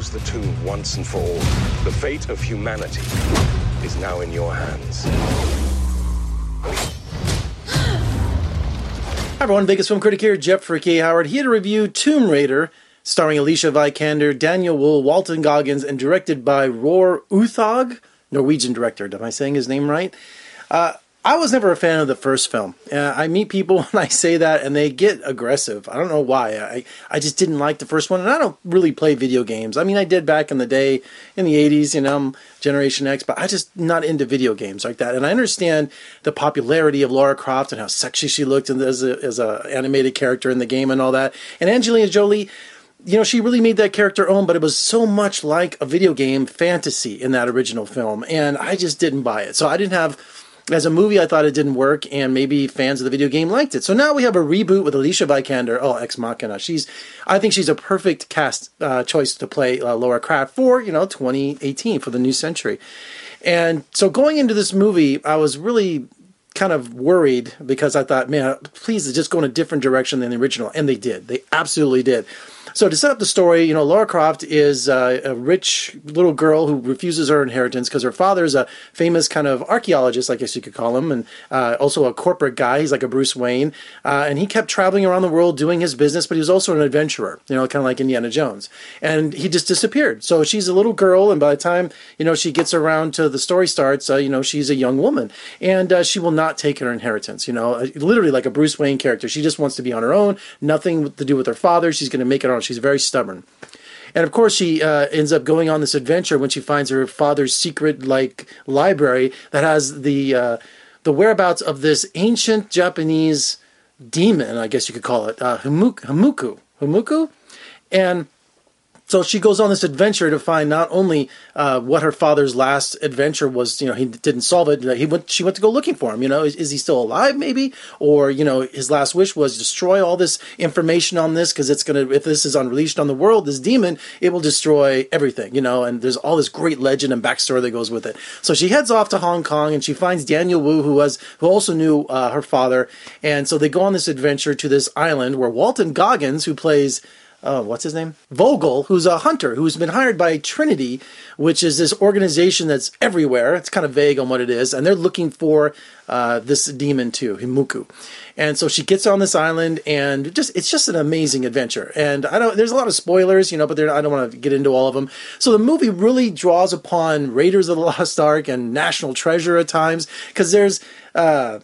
close the tomb once and for all. The fate of humanity is now in your hands. Hi everyone, Vegas film critic here, Jeffrey K. Howard, here to review Tomb Raider, starring Alicia Vikander, Daniel Wu, Walton Goggins, and directed by Roar Uthaug, Norwegian director. Am I saying his name right? Uh, I was never a fan of the first film. Uh, I meet people when I say that, and they get aggressive. I don't know why. I I just didn't like the first one, and I don't really play video games. I mean, I did back in the day, in the '80s, you know, I'm Generation X, but I just not into video games like that. And I understand the popularity of Lara Croft and how sexy she looked as a as a animated character in the game and all that. And Angelina Jolie you know, she really made that character own, but it was so much like a video game fantasy in that original film, and I just didn't buy it. So I didn't have as a movie, I thought it didn't work, and maybe fans of the video game liked it. So now we have a reboot with Alicia Vikander. Oh, Ex Machina. She's, I think she's a perfect cast uh, choice to play uh, Laura Croft for you know 2018 for the new century. And so going into this movie, I was really kind of worried because I thought, man, please just go in a different direction than the original, and they did. They absolutely did. So to set up the story, you know, Laura Croft is uh, a rich little girl who refuses her inheritance because her father is a famous kind of archaeologist, I guess you could call him, and uh, also a corporate guy. He's like a Bruce Wayne, uh, and he kept traveling around the world doing his business, but he was also an adventurer, you know, kind of like Indiana Jones. And he just disappeared. So she's a little girl, and by the time you know she gets around to the story starts, uh, you know, she's a young woman, and uh, she will not take her inheritance. You know, uh, literally like a Bruce Wayne character. She just wants to be on her own, nothing to do with her father. She's going to make it on She's very stubborn. And of course, she uh, ends up going on this adventure when she finds her father's secret, like library that has the uh, the whereabouts of this ancient Japanese demon, I guess you could call it, uh, Humuku, Humuku, Humuku, and so she goes on this adventure to find not only uh, what her father's last adventure was. You know, he didn't solve it. He went. She went to go looking for him. You know, is, is he still alive? Maybe, or you know, his last wish was destroy all this information on this because it's gonna. If this is unleashed on the world, this demon, it will destroy everything. You know, and there's all this great legend and backstory that goes with it. So she heads off to Hong Kong and she finds Daniel Wu, who was who also knew uh, her father, and so they go on this adventure to this island where Walton Goggins, who plays uh, what's his name? Vogel, who's a hunter who's been hired by Trinity, which is this organization that's everywhere. It's kind of vague on what it is, and they're looking for uh, this demon too, Himuku. And so she gets on this island, and just it's just an amazing adventure. And I don't, there's a lot of spoilers, you know, but I don't want to get into all of them. So the movie really draws upon Raiders of the Lost Ark and National Treasure at times because there's. Uh,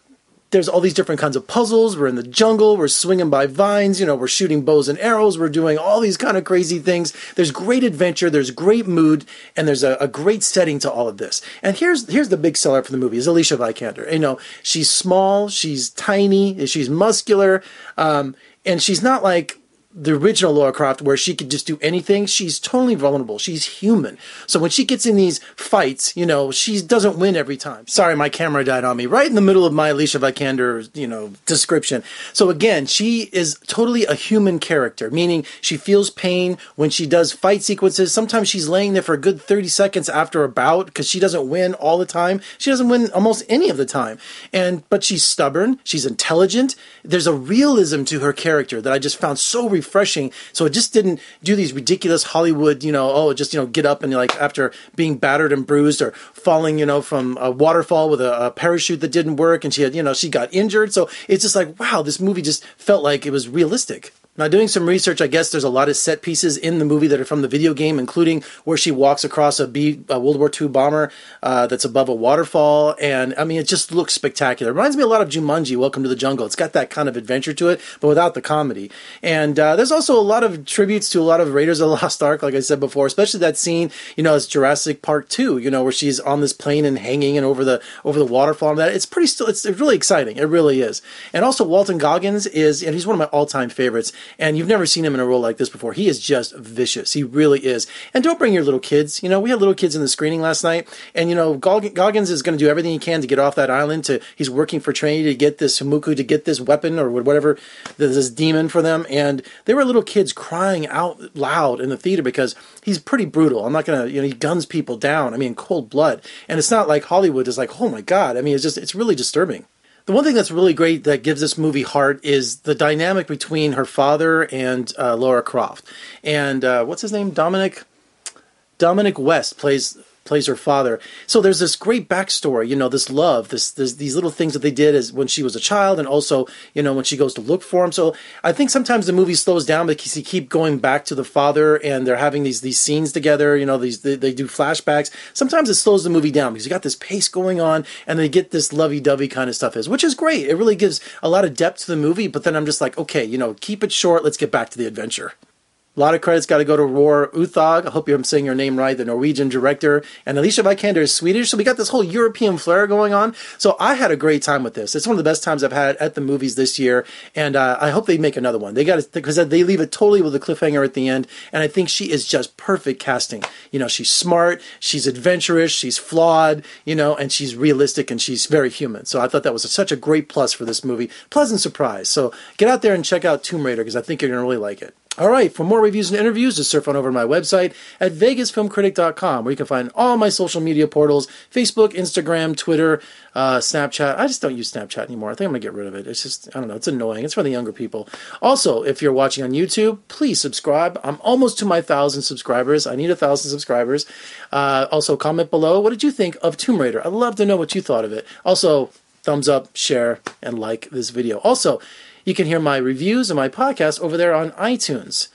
there's all these different kinds of puzzles. We're in the jungle. We're swinging by vines. You know, we're shooting bows and arrows. We're doing all these kind of crazy things. There's great adventure. There's great mood, and there's a, a great setting to all of this. And here's here's the big seller for the movie is Alicia Vikander. You know, she's small. She's tiny. She's muscular. Um, and she's not like the original Laura Croft, where she could just do anything, she's totally vulnerable. She's human. So when she gets in these fights, you know, she doesn't win every time. Sorry, my camera died on me right in the middle of my Alicia Vikander, you know, description. So again, she is totally a human character, meaning she feels pain when she does fight sequences. Sometimes she's laying there for a good 30 seconds after a bout because she doesn't win all the time. She doesn't win almost any of the time. And, but she's stubborn. She's intelligent. There's a realism to her character that I just found so refreshing refreshing. So it just didn't do these ridiculous Hollywood, you know, oh, just, you know, get up and like after being battered and bruised or falling, you know, from a waterfall with a, a parachute that didn't work and she had, you know, she got injured. So it's just like, wow, this movie just felt like it was realistic. Now, doing some research, I guess there's a lot of set pieces in the movie that are from the video game, including where she walks across a, B, a World War II bomber uh, that's above a waterfall. And I mean, it just looks spectacular. It reminds me a lot of Jumanji, Welcome to the Jungle. It's got that kind of adventure to it, but without the comedy. And uh, there's also a lot of tributes to a lot of Raiders of the Lost Ark, like I said before, especially that scene, you know, as Jurassic Park 2, you know, where she's on this plane and hanging and over the over the waterfall and that. It's pretty still, it's really exciting. It really is. And also, Walton Goggins is, and he's one of my all time favorites and you've never seen him in a role like this before. He is just vicious. He really is. And don't bring your little kids. You know, we had little kids in the screening last night, and you know, Goggins is going to do everything he can to get off that island. To he's working for Trinity to get this Humuku to get this weapon or whatever this demon for them. And there were little kids crying out loud in the theater because he's pretty brutal. I'm not gonna, you know, he guns people down. I mean, cold blood. And it's not like Hollywood is like, oh my god. I mean, it's just it's really disturbing. The one thing that's really great that gives this movie heart is the dynamic between her father and uh, Laura Croft. And uh, what's his name? Dominic. Dominic West plays plays her father. So there's this great backstory, you know, this love, this, this these little things that they did as when she was a child, and also you know when she goes to look for him. So I think sometimes the movie slows down because you keep going back to the father, and they're having these these scenes together. You know, these they, they do flashbacks. Sometimes it slows the movie down because you got this pace going on, and they get this lovey dovey kind of stuff is, which is great. It really gives a lot of depth to the movie. But then I'm just like, okay, you know, keep it short. Let's get back to the adventure. A lot of credits got to go to Roar Uthaug. I hope I'm saying your name right, the Norwegian director. And Alicia Vikander is Swedish. So we got this whole European flair going on. So I had a great time with this. It's one of the best times I've had at the movies this year. And uh, I hope they make another one. They got because they leave it totally with a cliffhanger at the end. And I think she is just perfect casting. You know, she's smart, she's adventurous, she's flawed, you know, and she's realistic and she's very human. So I thought that was such a great plus for this movie. Pleasant surprise. So get out there and check out Tomb Raider because I think you're going to really like it. All right, for more reviews and interviews, just surf on over to my website at vegasfilmcritic.com, where you can find all my social media portals Facebook, Instagram, Twitter, uh, Snapchat. I just don't use Snapchat anymore. I think I'm going to get rid of it. It's just, I don't know, it's annoying. It's for the younger people. Also, if you're watching on YouTube, please subscribe. I'm almost to my thousand subscribers. I need a thousand subscribers. Uh, also, comment below. What did you think of Tomb Raider? I'd love to know what you thought of it. Also, thumbs up, share, and like this video. Also, you can hear my reviews and my podcast over there on iTunes.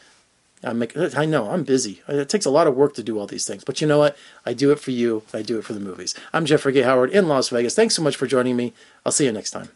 I, make, I know I'm busy. Uh, it takes a lot of work to do all these things, but you know what? I do it for you. I do it for the movies. I'm Jeffrey K. Howard in Las Vegas. Thanks so much for joining me. I'll see you next time.